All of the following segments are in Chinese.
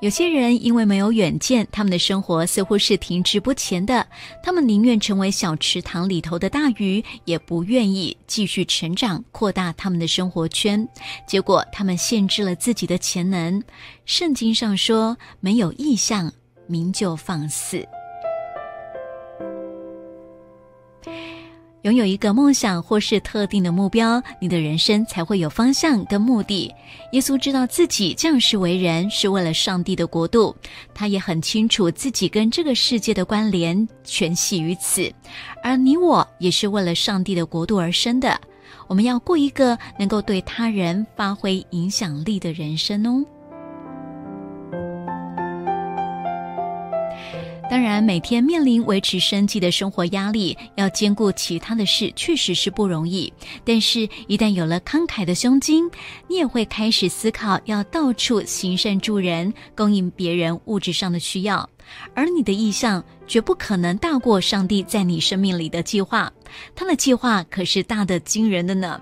有些人因为没有远见，他们的生活似乎是停滞不前的。他们宁愿成为小池塘里头的大鱼，也不愿意继续成长，扩大他们的生活圈。结果，他们限制了自己的潜能。圣经上说：“没有意向，名就放肆。”拥有一个梦想或是特定的目标，你的人生才会有方向跟目的。耶稣知道自己这样是为人，是为了上帝的国度。他也很清楚自己跟这个世界的关联全系于此。而你我也是为了上帝的国度而生的。我们要过一个能够对他人发挥影响力的人生哦。当然，每天面临维持生计的生活压力，要兼顾其他的事，确实是不容易。但是，一旦有了慷慨的胸襟，你也会开始思考要到处行善助人，供应别人物质上的需要。而你的意向绝不可能大过上帝在你生命里的计划，他的计划可是大的惊人的呢。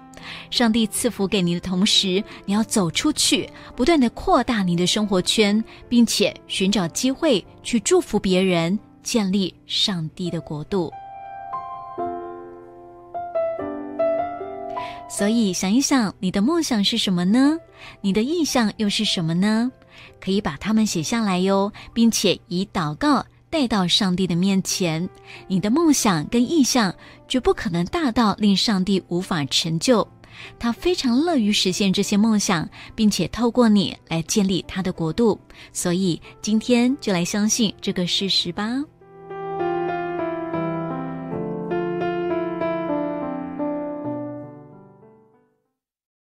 上帝赐福给你的同时，你要走出去，不断的扩大你的生活圈，并且寻找机会去祝福别人，建立上帝的国度。所以，想一想，你的梦想是什么呢？你的意向又是什么呢？可以把它们写下来哟，并且以祷告带到上帝的面前。你的梦想跟意向绝不可能大到令上帝无法成就。他非常乐于实现这些梦想，并且透过你来建立他的国度。所以今天就来相信这个事实吧。